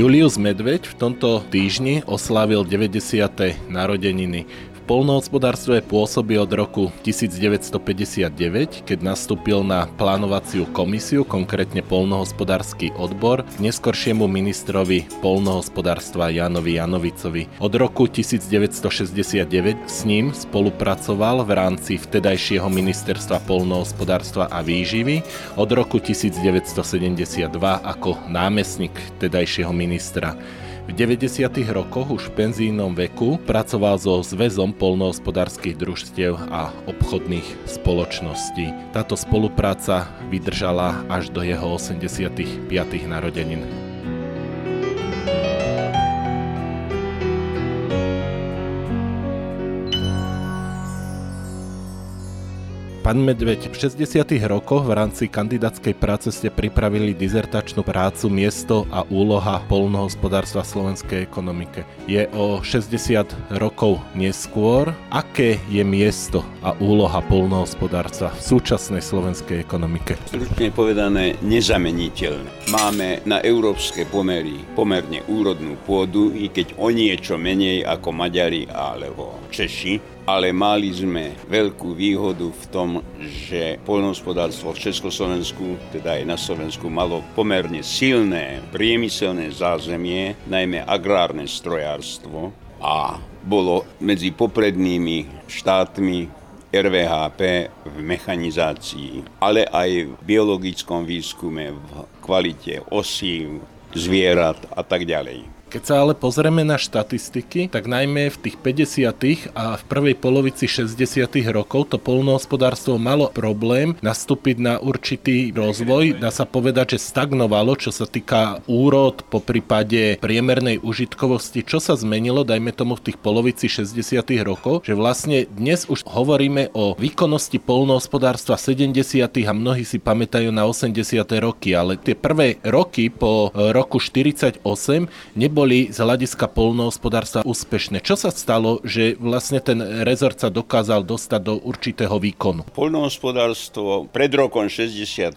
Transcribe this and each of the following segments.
Julius Medveď v tomto týždni oslávil 90. narodeniny polnohospodárstve pôsobí od roku 1959, keď nastúpil na plánovaciu komisiu, konkrétne polnohospodársky odbor, neskoršiemu ministrovi polnohospodárstva Janovi Janovicovi. Od roku 1969 s ním spolupracoval v rámci vtedajšieho ministerstva polnohospodárstva a výživy, od roku 1972 ako námestník vtedajšieho ministra. V 90. rokoch už v penzínom veku pracoval so Zväzom polnohospodárskych družstiev a obchodných spoločností. Táto spolupráca vydržala až do jeho 85. narodenín. Pán Medveď, v 60. rokoch v rámci kandidátskej práce ste pripravili dizertačnú prácu Miesto a úloha polnohospodárstva v slovenskej ekonomike. Je o 60 rokov neskôr. Aké je miesto a úloha polnohospodárstva v súčasnej slovenskej ekonomike? Stručne povedané, nezameniteľné. Máme na európske pomery pomerne úrodnú pôdu, i keď o niečo menej ako Maďari alebo Češi ale mali sme veľkú výhodu v tom, že poľnohospodárstvo v Československu, teda aj na Slovensku, malo pomerne silné priemyselné zázemie, najmä agrárne strojárstvo a bolo medzi poprednými štátmi RVHP v mechanizácii, ale aj v biologickom výskume, v kvalite osív, zvierat a tak ďalej. Keď sa ale pozrieme na štatistiky, tak najmä v tých 50. a v prvej polovici 60. rokov to polnohospodárstvo malo problém nastúpiť na určitý rozvoj. Dá sa povedať, že stagnovalo, čo sa týka úrod, po prípade priemernej užitkovosti. Čo sa zmenilo, dajme tomu v tých polovici 60. rokov, že vlastne dnes už hovoríme o výkonnosti polnohospodárstva 70. a mnohí si pamätajú na 80. roky, ale tie prvé roky po roku 48 neboli neboli z hľadiska polnohospodárstva úspešné. Čo sa stalo, že vlastne ten rezort sa dokázal dostať do určitého výkonu? Polnohospodárstvo pred rokom 65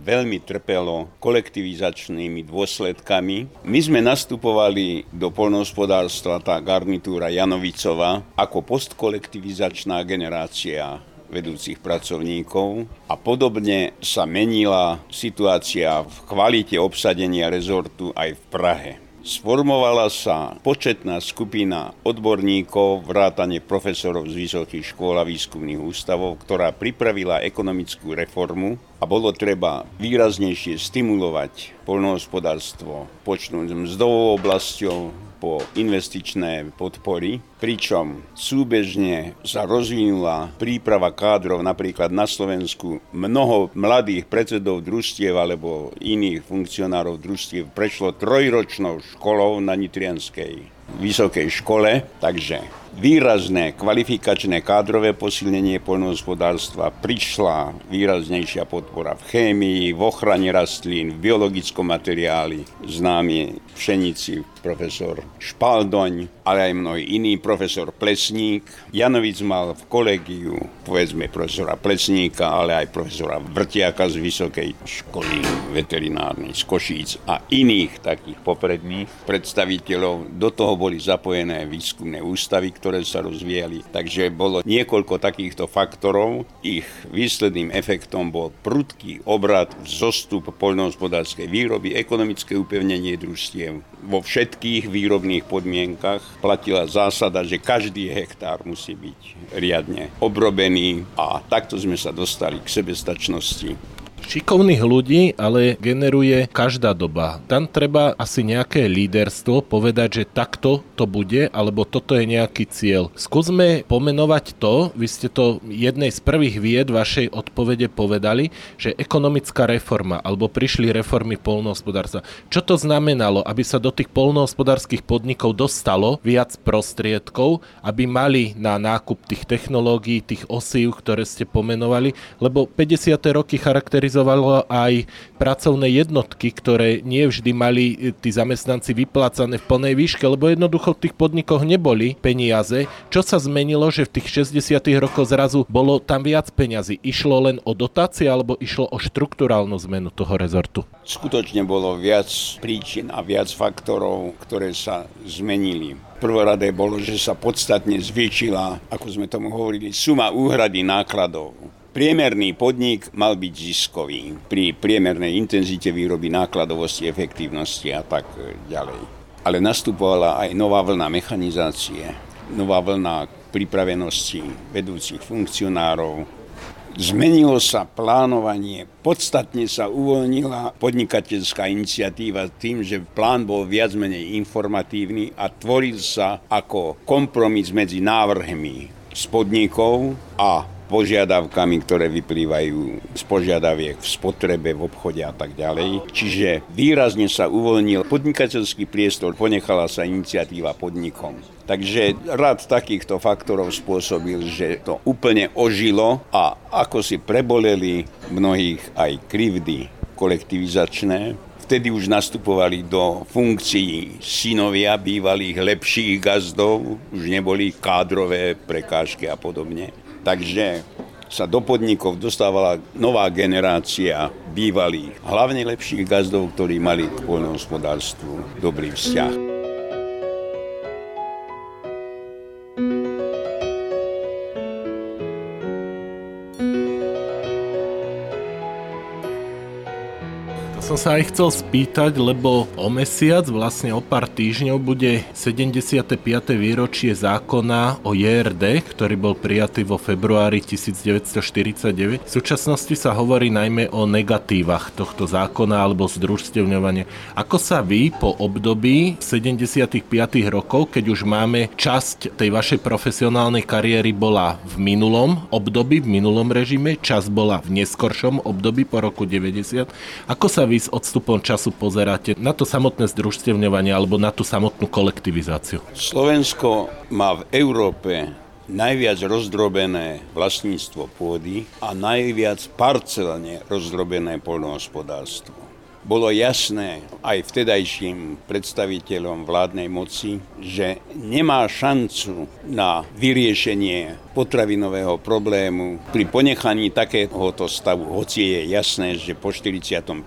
veľmi trpelo kolektivizačnými dôsledkami. My sme nastupovali do polnohospodárstva, tá garnitúra Janovicova, ako postkolektivizačná generácia vedúcich pracovníkov a podobne sa menila situácia v kvalite obsadenia rezortu aj v Prahe. Sformovala sa početná skupina odborníkov, vrátane profesorov z vysokých škôl a výskumných ústavov, ktorá pripravila ekonomickú reformu a bolo treba výraznejšie stimulovať poľnohospodárstvo, počnúť mzdovou oblasťou, po investičné podpory, pričom súbežne sa rozvinula príprava kádrov napríklad na Slovensku. Mnoho mladých predsedov družstiev alebo iných funkcionárov družstiev prešlo trojročnou školou na Nitrianskej vysokej škole, takže výrazné kvalifikačné kádrové posilnenie poľnohospodárstva, prišla výraznejšia podpora v chémii, v ochrane rastlín, v biologickom materiáli, známy pšenici profesor Špaldoň, ale aj mnohí iní, profesor Plesník. Janovic mal v kolegiu, povedzme, profesora Plesníka, ale aj profesora Vrtiaka z Vysokej školy veterinárnej z Košíc a iných takých popredných predstaviteľov. Do toho boli zapojené výskumné ústavy, ktoré sa rozvíjali. Takže bolo niekoľko takýchto faktorov. Ich výsledným efektom bol prudký obrad, zostup poľnohospodárskej výroby, ekonomické upevnenie družstiev. Vo všetkých výrobných podmienkach platila zásada, že každý hektár musí byť riadne obrobený a takto sme sa dostali k sebestačnosti Šikovných ľudí ale generuje každá doba. Tam treba asi nejaké líderstvo povedať, že takto to bude, alebo toto je nejaký cieľ. Skúsme pomenovať to, vy ste to jednej z prvých vied vašej odpovede povedali, že ekonomická reforma, alebo prišli reformy polnohospodárstva. Čo to znamenalo, aby sa do tých polnohospodárskych podnikov dostalo viac prostriedkov, aby mali na nákup tých technológií, tých osív, ktoré ste pomenovali, lebo 50. roky charakterizujú charakterizovalo aj pracovné jednotky, ktoré nie vždy mali tí zamestnanci vyplácané v plnej výške, lebo jednoducho v tých podnikoch neboli peniaze. Čo sa zmenilo, že v tých 60. rokoch zrazu bolo tam viac peňazí? Išlo len o dotácie alebo išlo o štruktúrálnu zmenu toho rezortu? Skutočne bolo viac príčin a viac faktorov, ktoré sa zmenili. Prvoradé bolo, že sa podstatne zvýšila, ako sme tomu hovorili, suma úhrady nákladov Priemerný podnik mal byť ziskový pri priemernej intenzite výroby, nákladovosti, efektívnosti a tak ďalej. Ale nastupovala aj nová vlna mechanizácie, nová vlna pripravenosti vedúcich funkcionárov. Zmenilo sa plánovanie, podstatne sa uvoľnila podnikateľská iniciatíva tým, že plán bol viac menej informatívny a tvoril sa ako kompromis medzi návrhmi z podnikov a požiadavkami, ktoré vyplývajú z požiadaviek v spotrebe, v obchode a tak ďalej. Čiže výrazne sa uvoľnil podnikateľský priestor, ponechala sa iniciatíva podnikom. Takže rad takýchto faktorov spôsobil, že to úplne ožilo a ako si preboleli mnohých aj krivdy kolektivizačné, vtedy už nastupovali do funkcií synovia bývalých lepších gazdov, už neboli kádrové prekážky a podobne. Takže sa do podnikov dostávala nová generácia bývalých, hlavne lepších gazdov, ktorí mali k poľnohospodárstvu dobrý vzťah. Som sa aj chcel spýtať, lebo o mesiac, vlastne o pár týždňov, bude 75. výročie zákona o JRD, ktorý bol prijatý vo februári 1949. V súčasnosti sa hovorí najmä o negatívach tohto zákona alebo združstevňovania. Ako sa vy po období 75. rokov, keď už máme časť tej vašej profesionálnej kariéry bola v minulom období, v minulom režime, časť bola v neskoršom období po roku 90, ako sa vy s odstupom času pozeráte na to samotné združstevňovanie alebo na tú samotnú kolektivizáciu? Slovensko má v Európe najviac rozdrobené vlastníctvo pôdy a najviac parcelne rozdrobené poľnohospodárstvo. Bolo jasné aj vtedajším predstaviteľom vládnej moci, že nemá šancu na vyriešenie potravinového problému pri ponechaní takéhoto stavu, hoci je jasné, že po 45.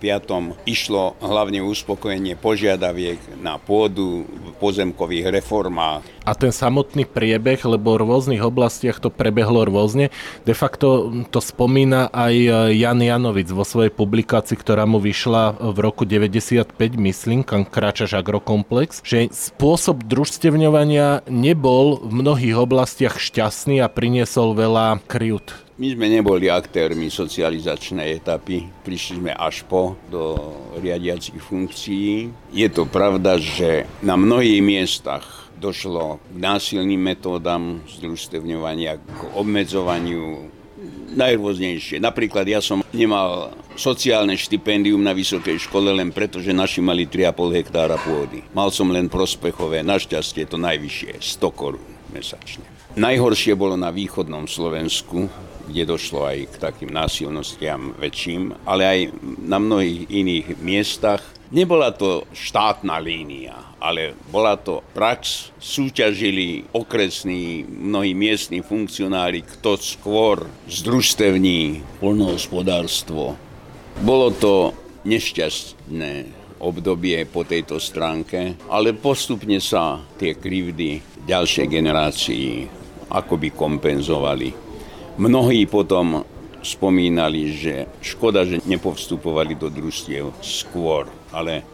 išlo hlavne uspokojenie požiadaviek na pôdu v pozemkových reformách. A ten samotný priebeh, lebo v rôznych oblastiach to prebehlo rôzne, de facto to spomína aj Jan Janovic vo svojej publikácii, ktorá mu vyšla v roku 95, myslím, kam kráčaš agrokomplex, že spôsob družstevňovania nebol v mnohých oblastiach šťastný a priniesol veľa kryút. My sme neboli aktérmi socializačnej etapy, prišli sme až po do riadiacich funkcií. Je to pravda, že na mnohých miestach došlo k násilným metódam združstevňovania, k obmedzovaniu najrôznejšie. Napríklad ja som nemal sociálne štipendium na vysokej škole len preto, že naši mali 3,5 hektára pôdy. Mal som len prospechové, našťastie to najvyššie, 100 korún mesačne. Najhoršie bolo na východnom Slovensku, kde došlo aj k takým násilnostiam väčším, ale aj na mnohých iných miestach. Nebola to štátna línia, ale bola to prax. Súťažili okresní, mnohí miestni funkcionári, kto skôr združstevní polnohospodárstvo. Bolo to nešťastné obdobie po tejto stránke, ale postupne sa tie krivdy ďalšej generácii akoby kompenzovali. Mnohí potom spomínali, že škoda, že nepovstupovali do družstiev skôr, ale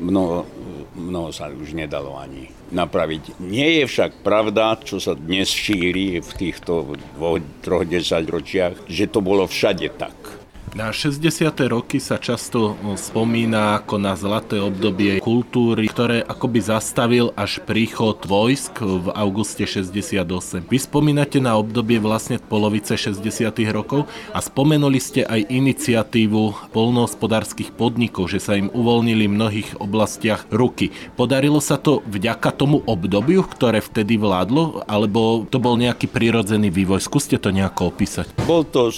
mnoho, mnoho sa už nedalo ani napraviť. Nie je však pravda, čo sa dnes šíri v týchto dvoch, troch desaťročiach, že to bolo všade tak. Na 60. roky sa často spomína ako na zlaté obdobie kultúry, ktoré akoby zastavil až príchod vojsk v auguste 68. Vy spomínate na obdobie vlastne polovice 60. rokov a spomenuli ste aj iniciatívu polnohospodárskych podnikov, že sa im uvoľnili v mnohých oblastiach ruky. Podarilo sa to vďaka tomu obdobiu, ktoré vtedy vládlo, alebo to bol nejaký prirodzený vývoj? Skúste to nejako opísať. Bol to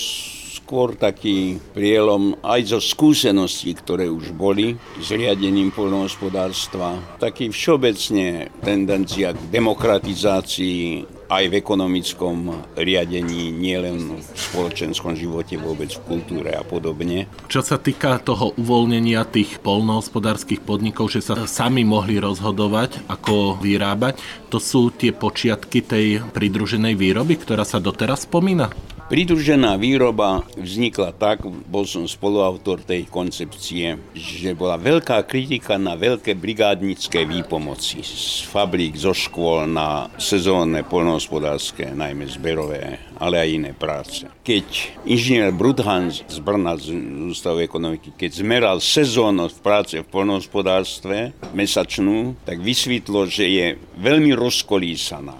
skôr taký prielom aj zo skúseností, ktoré už boli s riadením poľnohospodárstva. Taký všeobecne tendencia k demokratizácii aj v ekonomickom riadení, nielen v spoločenskom živote, vôbec v kultúre a podobne. Čo sa týka toho uvoľnenia tých polnohospodárskych podnikov, že sa sami mohli rozhodovať, ako vyrábať, to sú tie počiatky tej pridruženej výroby, ktorá sa doteraz spomína? Pridružená výroba vznikla tak, bol som spoluautor tej koncepcie, že bola veľká kritika na veľké brigádnické výpomoci z fabrík, zo škôl na sezónne poľnohospodárske, najmä zberové, ale aj iné práce. Keď inžinier Brudhan z Brna z Ústavu ekonomiky, keď zmeral sezónnosť práce v poľnohospodárstve mesačnú, tak vysvetlo, že je veľmi rozkolísaná.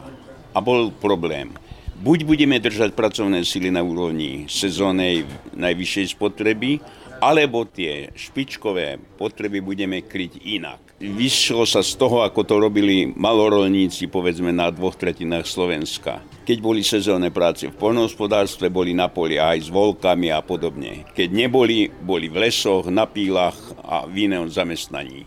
A bol problém buď budeme držať pracovné sily na úrovni sezónej najvyššej spotreby, alebo tie špičkové potreby budeme kryť inak. Vyšlo sa z toho, ako to robili malorolníci, povedzme na dvoch tretinách Slovenska. Keď boli sezónne práce v poľnohospodárstve, boli na poli aj s volkami a podobne. Keď neboli, boli v lesoch, na pílach a v inom zamestnaní.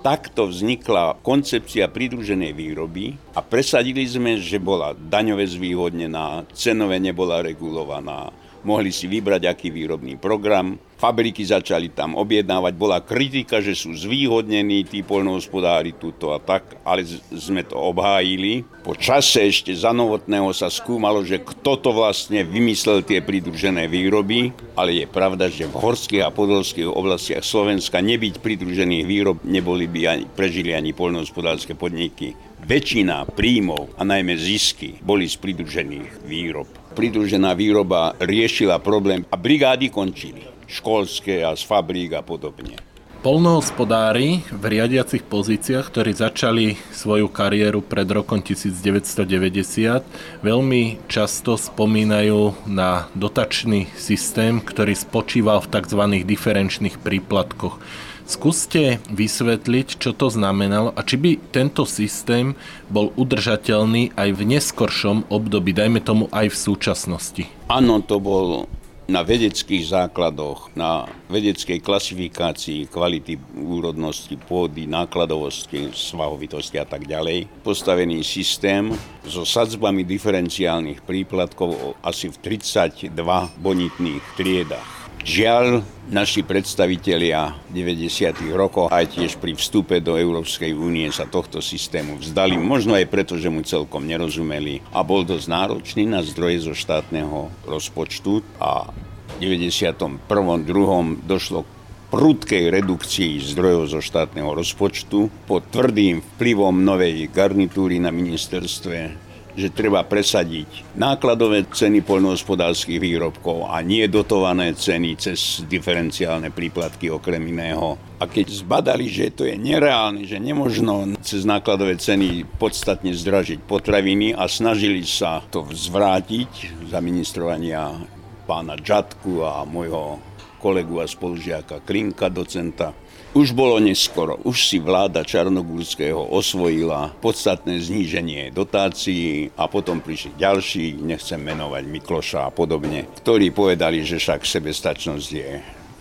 Takto vznikla koncepcia pridruženej výroby a presadili sme, že bola daňové zvýhodnená, cenové nebola regulovaná, mohli si vybrať aký výrobný program, fabriky začali tam objednávať, bola kritika, že sú zvýhodnení tí poľnohospodári tuto a tak, ale sme to obhájili. Po čase ešte za novotného sa skúmalo, že kto to vlastne vymyslel tie pridružené výroby, ale je pravda, že v horských a podolských oblastiach Slovenska nebyť pridružených výrob neboli by ani, prežili ani poľnohospodárske podniky. Väčšina príjmov a najmä zisky boli z pridružených výrob. Pridružená výroba riešila problém a brigády končili školské a z fabrík a podobne. Polnohospodári v riadiacich pozíciách, ktorí začali svoju kariéru pred rokom 1990, veľmi často spomínajú na dotačný systém, ktorý spočíval v tzv. diferenčných príplatkoch. Skúste vysvetliť, čo to znamenalo a či by tento systém bol udržateľný aj v neskoršom období, dajme tomu aj v súčasnosti. Áno, to bol na vedeckých základoch, na vedeckej klasifikácii kvality úrodnosti pôdy, nákladovosti, svahovitosti a tak ďalej, postavený systém so sadzbami diferenciálnych príplatkov asi v 32 bonitných triedach. Žiaľ, naši predstavitelia 90. rokov aj tiež pri vstupe do Európskej únie sa tohto systému vzdali, možno aj preto, že mu celkom nerozumeli a bol dosť náročný na zdroje zo štátneho rozpočtu a v 91. 2. došlo k prudkej redukcii zdrojov zo štátneho rozpočtu pod tvrdým vplyvom novej garnitúry na ministerstve že treba presadiť nákladové ceny poľnohospodárskych výrobkov a nie dotované ceny cez diferenciálne príplatky okrem iného. A keď zbadali, že to je nereálne, že nemožno cez nákladové ceny podstatne zdražiť potraviny a snažili sa to zvrátiť za ministrovania pána Džatku a môjho kolegu a spolužiaka Klinka, docenta, už bolo neskoro, už si vláda Čarnogórského osvojila podstatné zníženie dotácií a potom prišli ďalší, nechcem menovať Mikloša a podobne, ktorí povedali, že však sebestačnosť je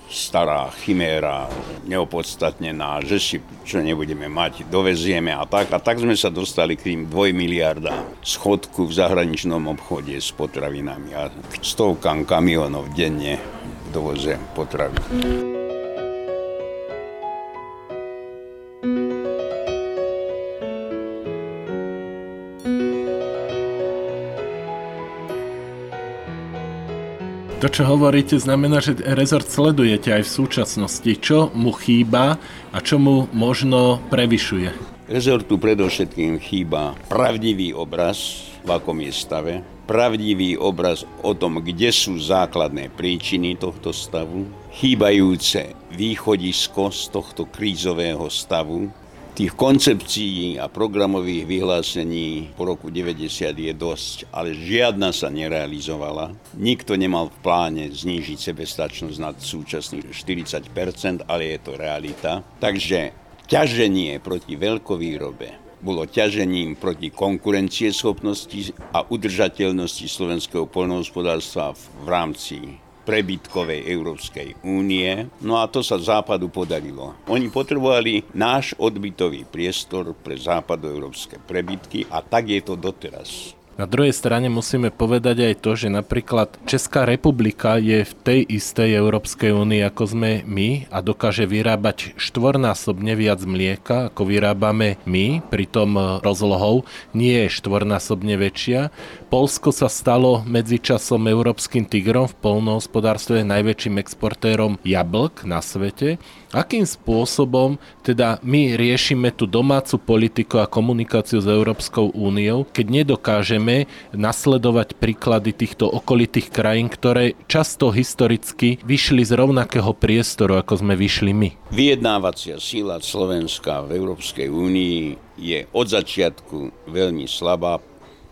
stará chiméra, neopodstatnená, že si čo nebudeme mať, dovezieme a tak. A tak sme sa dostali k tým 2 miliarda schodku v zahraničnom obchode s potravinami a stovkám kamionov denne dovoze potravín. Čo hovoríte, znamená, že rezort sledujete aj v súčasnosti. Čo mu chýba a čo mu možno prevyšuje? Rezortu predovšetkým chýba pravdivý obraz, v akom je stave, pravdivý obraz o tom, kde sú základné príčiny tohto stavu, chýbajúce východisko z tohto krízového stavu, Tých koncepcií a programových vyhlásení po roku 90 je dosť, ale žiadna sa nerealizovala. Nikto nemal v pláne znížiť sebestačnosť nad súčasných 40%, ale je to realita. Takže ťaženie proti veľkovýrobe bolo ťažením proti konkurencieschopnosti a udržateľnosti slovenského poľnohospodárstva v rámci prebytkovej Európskej únie. No a to sa Západu podarilo. Oni potrebovali náš odbytový priestor pre západoeurópske prebytky a tak je to doteraz. Na druhej strane musíme povedať aj to, že napríklad Česká republika je v tej istej Európskej únii ako sme my a dokáže vyrábať štvornásobne viac mlieka, ako vyrábame my, pritom rozlohou nie je štvornásobne väčšia. Polsko sa stalo medzičasom európskym tigrom v polnohospodárstve najväčším exportérom jablk na svete Akým spôsobom teda my riešime tú domácu politiku a komunikáciu s Európskou úniou, keď nedokážeme nasledovať príklady týchto okolitých krajín, ktoré často historicky vyšli z rovnakého priestoru, ako sme vyšli my? Vyjednávacia síla Slovenska v Európskej únii je od začiatku veľmi slabá,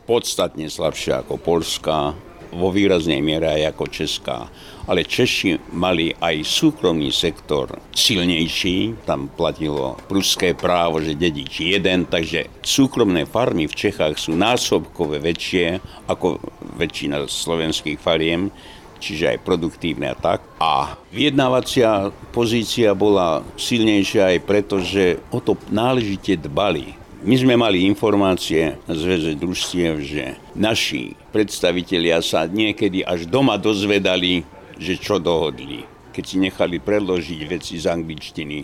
podstatne slabšia ako Polska, vo výraznej miere aj ako Česká. Ale Češi mali aj súkromný sektor silnejší, tam platilo pruské právo, že dedič jeden, takže súkromné farmy v Čechách sú násobkové väčšie ako väčšina slovenských fariem, čiže aj produktívne a tak. A vyjednávacia pozícia bola silnejšia aj preto, že o to náležite dbali my sme mali informácie z zväze družstiev, že naši predstavitelia sa niekedy až doma dozvedali, že čo dohodli, keď si nechali predložiť veci z angličtiny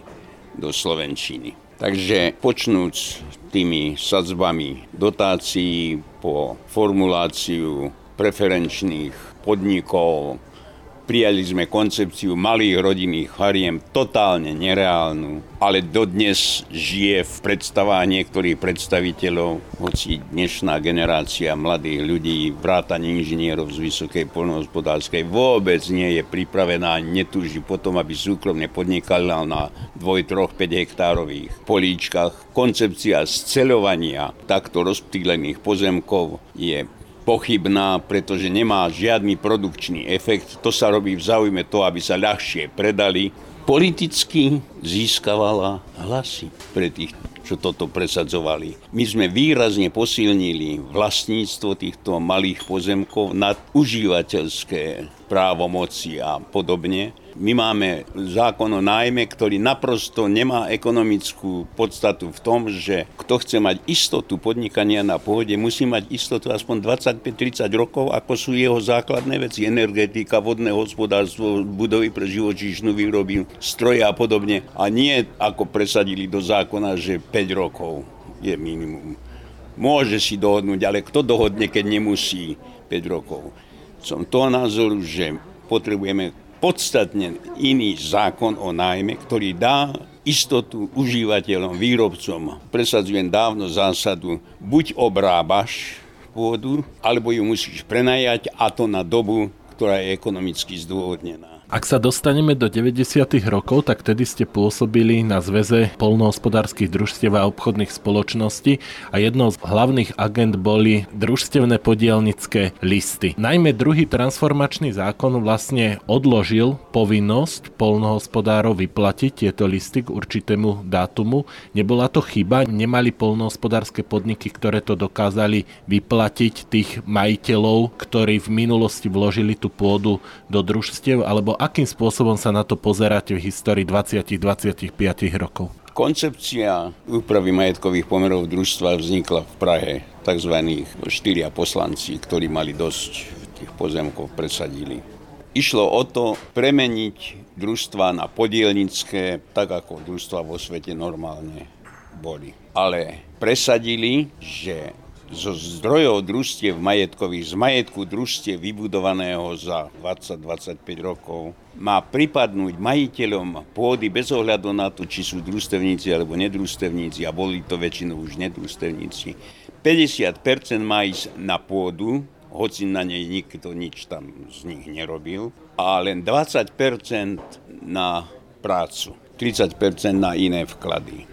do slovenčiny. Takže počnúc tými sadzbami dotácií po formuláciu preferenčných podnikov, Prijali sme koncepciu malých rodinných fariem totálne nereálnu, ale dodnes žije v predstavách niektorých predstaviteľov, hoci dnešná generácia mladých ľudí, vrátane inžinierov z vysokej poľnohospodárskej vôbec nie je pripravená, netúži potom, aby súkromne podnikala na 2, 3, 5 hektárových políčkach. Koncepcia sceľovania takto rozptýlených pozemkov je pochybná, pretože nemá žiadny produkčný efekt. To sa robí v záujme to, aby sa ľahšie predali. Politicky získavala hlasy pre tých, čo toto presadzovali. My sme výrazne posilnili vlastníctvo týchto malých pozemkov nad užívateľské právomoci a podobne my máme zákon o nájme, ktorý naprosto nemá ekonomickú podstatu v tom, že kto chce mať istotu podnikania na pôde, musí mať istotu aspoň 25-30 rokov, ako sú jeho základné veci, energetika, vodné hospodárstvo, budovy pre živočíšnu výroby, stroje a podobne. A nie ako presadili do zákona, že 5 rokov je minimum. Môže si dohodnúť, ale kto dohodne, keď nemusí 5 rokov? Som toho názoru, že potrebujeme podstatne iný zákon o nájme, ktorý dá istotu užívateľom, výrobcom. Presadzujem dávno zásadu, buď obrábaš pôdu, alebo ju musíš prenajať a to na dobu, ktorá je ekonomicky zdôvodnená. Ak sa dostaneme do 90. rokov, tak tedy ste pôsobili na Zväze polnohospodárskych družstiev a obchodných spoločností a jednou z hlavných agent boli družstevné podielnické listy. Najmä druhý transformačný zákon vlastne odložil povinnosť polnohospodárov vyplatiť tieto listy k určitému dátumu. Nebola to chyba, nemali polnohospodárske podniky, ktoré to dokázali vyplatiť tých majiteľov, ktorí v minulosti vložili tú pôdu do družstiev, alebo akým spôsobom sa na to pozeráte v histórii 20-25 rokov? Koncepcia úpravy majetkových pomerov družstva vznikla v Prahe. Tzv. štyria poslanci, ktorí mali dosť tých pozemkov, presadili. Išlo o to premeniť družstva na podielnické, tak ako družstva vo svete normálne boli. Ale presadili, že zo zdrojov družstiev majetkových, z majetku družstiev vybudovaného za 20-25 rokov, má pripadnúť majiteľom pôdy bez ohľadu na to, či sú družstevníci alebo nedružstevníci, a boli to väčšinou už nedružstevníci. 50% má ísť na pôdu, hoci na nej nikto nič tam z nich nerobil, a len 20% na prácu, 30% na iné vklady.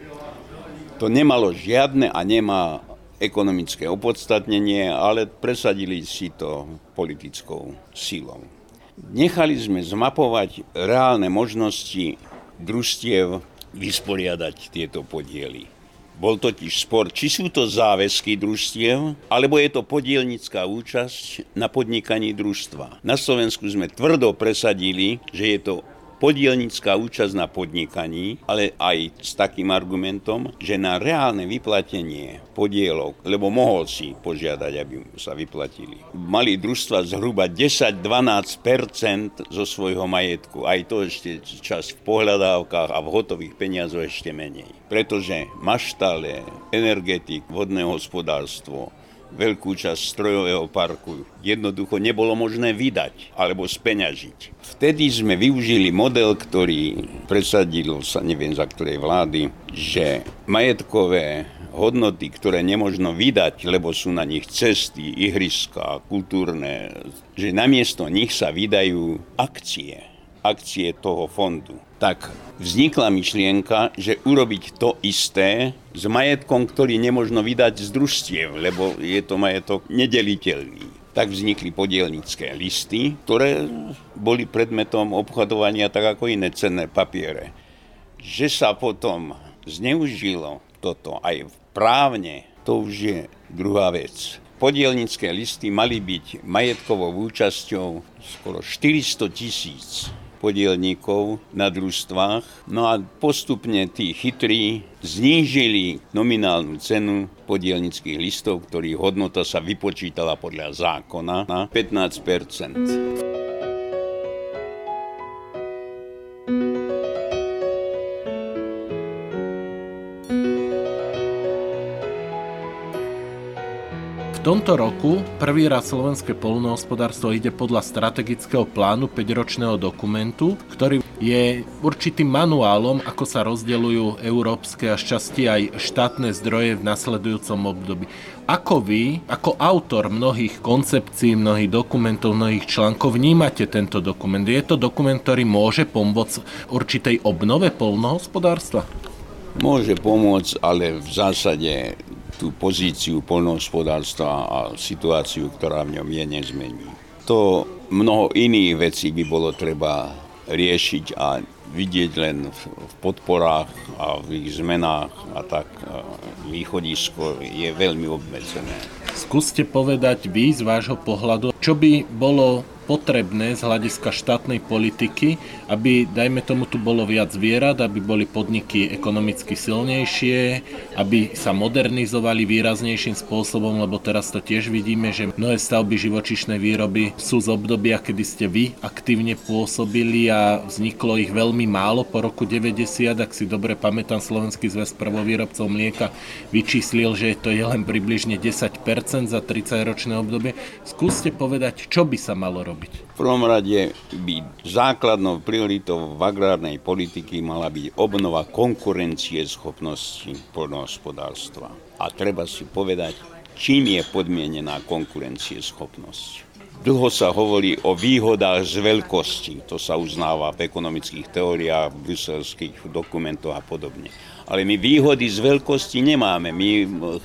To nemalo žiadne a nemá ekonomické opodstatnenie, ale presadili si to politickou silou. Nechali sme zmapovať reálne možnosti družstiev vysporiadať tieto podiely. Bol totiž spor, či sú to záväzky družstiev, alebo je to podielnická účasť na podnikaní družstva. Na Slovensku sme tvrdo presadili, že je to podielnická účasť na podnikaní, ale aj s takým argumentom, že na reálne vyplatenie podielov, lebo mohol si požiadať, aby sa vyplatili. Mali družstva zhruba 10-12% zo svojho majetku. Aj to ešte čas v pohľadávkach a v hotových peniazoch ešte menej. Pretože maštale, energetik, vodné hospodárstvo, veľkú časť strojového parku jednoducho nebolo možné vydať alebo speňažiť. Vtedy sme využili model, ktorý presadil sa neviem za ktorej vlády, že majetkové hodnoty, ktoré nemožno vydať, lebo sú na nich cesty, ihriska, kultúrne, že namiesto nich sa vydajú akcie akcie toho fondu. Tak vznikla myšlienka, že urobiť to isté s majetkom, ktorý nemožno vydať z družstiev, lebo je to majetok nedeliteľný. Tak vznikli podielnické listy, ktoré boli predmetom obchodovania tak ako iné cenné papiere. Že sa potom zneužilo toto aj právne, to už je druhá vec podielnické listy mali byť majetkovou účasťou skoro 400 tisíc podielníkov na družstvách. No a postupne tí chytrí znížili nominálnu cenu podielnických listov, ktorých hodnota sa vypočítala podľa zákona na 15 tomto roku prvý raz slovenské polnohospodárstvo ide podľa strategického plánu 5-ročného dokumentu, ktorý je určitým manuálom, ako sa rozdeľujú európske a šťastie aj štátne zdroje v nasledujúcom období. Ako vy, ako autor mnohých koncepcií, mnohých dokumentov, mnohých článkov, vnímate tento dokument? Je to dokument, ktorý môže pomôcť určitej obnove polnohospodárstva? Môže pomôcť, ale v zásade tú pozíciu polnohospodárstva a situáciu, ktorá v ňom je, nezmení. To mnoho iných vecí by bolo treba riešiť a vidieť len v podporách a v ich zmenách a tak východisko je veľmi obmedzené. Skúste povedať vy z vášho pohľadu, čo by bolo potrebné z hľadiska štátnej politiky, aby, dajme tomu, tu bolo viac zvierat, aby boli podniky ekonomicky silnejšie, aby sa modernizovali výraznejším spôsobom, lebo teraz to tiež vidíme, že mnohé stavby živočišnej výroby sú z obdobia, kedy ste vy aktívne pôsobili a vzniklo ich veľmi málo po roku 90, ak si dobre pamätám, Slovenský zväz prvovýrobcov mlieka vyčíslil, že to je len približne 10% za 30-ročné obdobie. Skúste povedať, čo by sa malo robiť? V prvom rade by základnou prioritou v agrárnej politiky mala byť obnova konkurencie schopnosti poľnohospodárstva. A treba si povedať, čím je podmienená schopnosť. Dlho sa hovorí o výhodách z veľkosti, to sa uznáva v ekonomických teóriách, v bruselských dokumentoch a podobne. Ale my výhody z veľkosti nemáme, my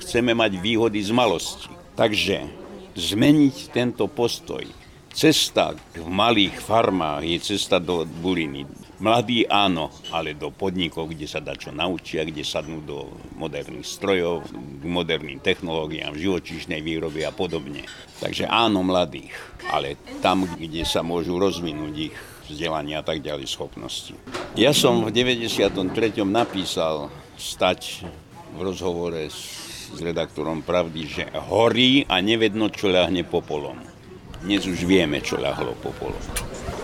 chceme mať výhody z malosti. Takže zmeniť tento postoj, Cesta v malých farmách je cesta do buriny. Mladí áno, ale do podnikov, kde sa dá čo naučia, kde sadnú do moderných strojov, k moderným technológiám, živočíšnej výroby a podobne. Takže áno, mladých, ale tam, kde sa môžu rozvinúť ich vzdelania a tak ďalej schopnosti. Ja som v 93. napísal stať v rozhovore s, s redaktorom Pravdy, že horí a nevedno, čo ľahne popolom. Dnes už vieme, čo ľahlo po polu.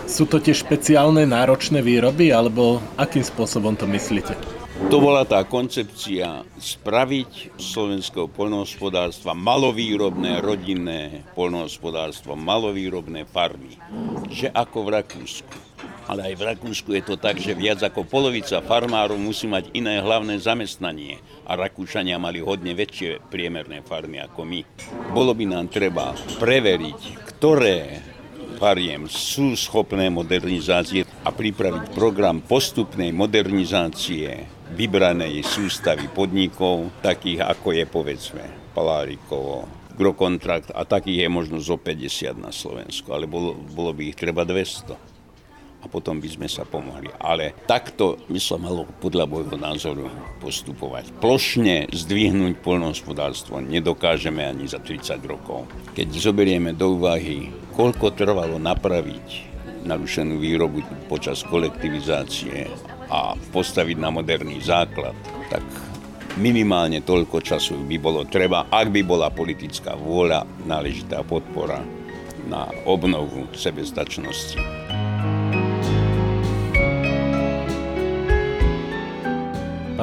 Sú to tie špeciálne náročné výroby, alebo akým spôsobom to myslíte? To bola tá koncepcia spraviť slovenského poľnohospodárstva malovýrobné, rodinné poľnohospodárstvo, malovýrobné farmy. Že ako v Rakúsku. Ale aj v Rakúsku je to tak, že viac ako polovica farmárov musí mať iné hlavné zamestnanie. A Rakúšania mali hodne väčšie priemerné farmy ako my. Bolo by nám treba preveriť, ktoré fariem sú schopné modernizácie a pripraviť program postupnej modernizácie vybranej sústavy podnikov, takých ako je povedzme Palárikovo, Grokontrakt a takých je možno zo 50 na Slovensku, ale bolo, bolo by ich treba 200. a potom by sme sa pomohli. Ale takto by sa malo podľa môjho názoru postupovať. Plošne zdvihnúť poľnohospodárstvo nedokážeme ani za 30 rokov. Keď zoberieme do úvahy, koľko trvalo napraviť narušenú výrobu počas kolektivizácie a postaviť na moderný základ, tak minimálne toľko času by bolo treba, ak by bola politická vôľa, náležitá podpora na obnovu sebestačnosti.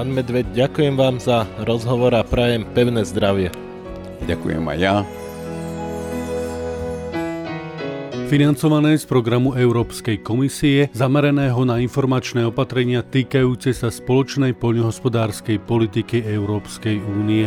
Pán Medveď, ďakujem vám za rozhovor a prajem pevné zdravie. Ďakujem aj ja. financované z programu Európskej komisie zameraného na informačné opatrenia týkajúce sa spoločnej poľnohospodárskej politiky Európskej únie.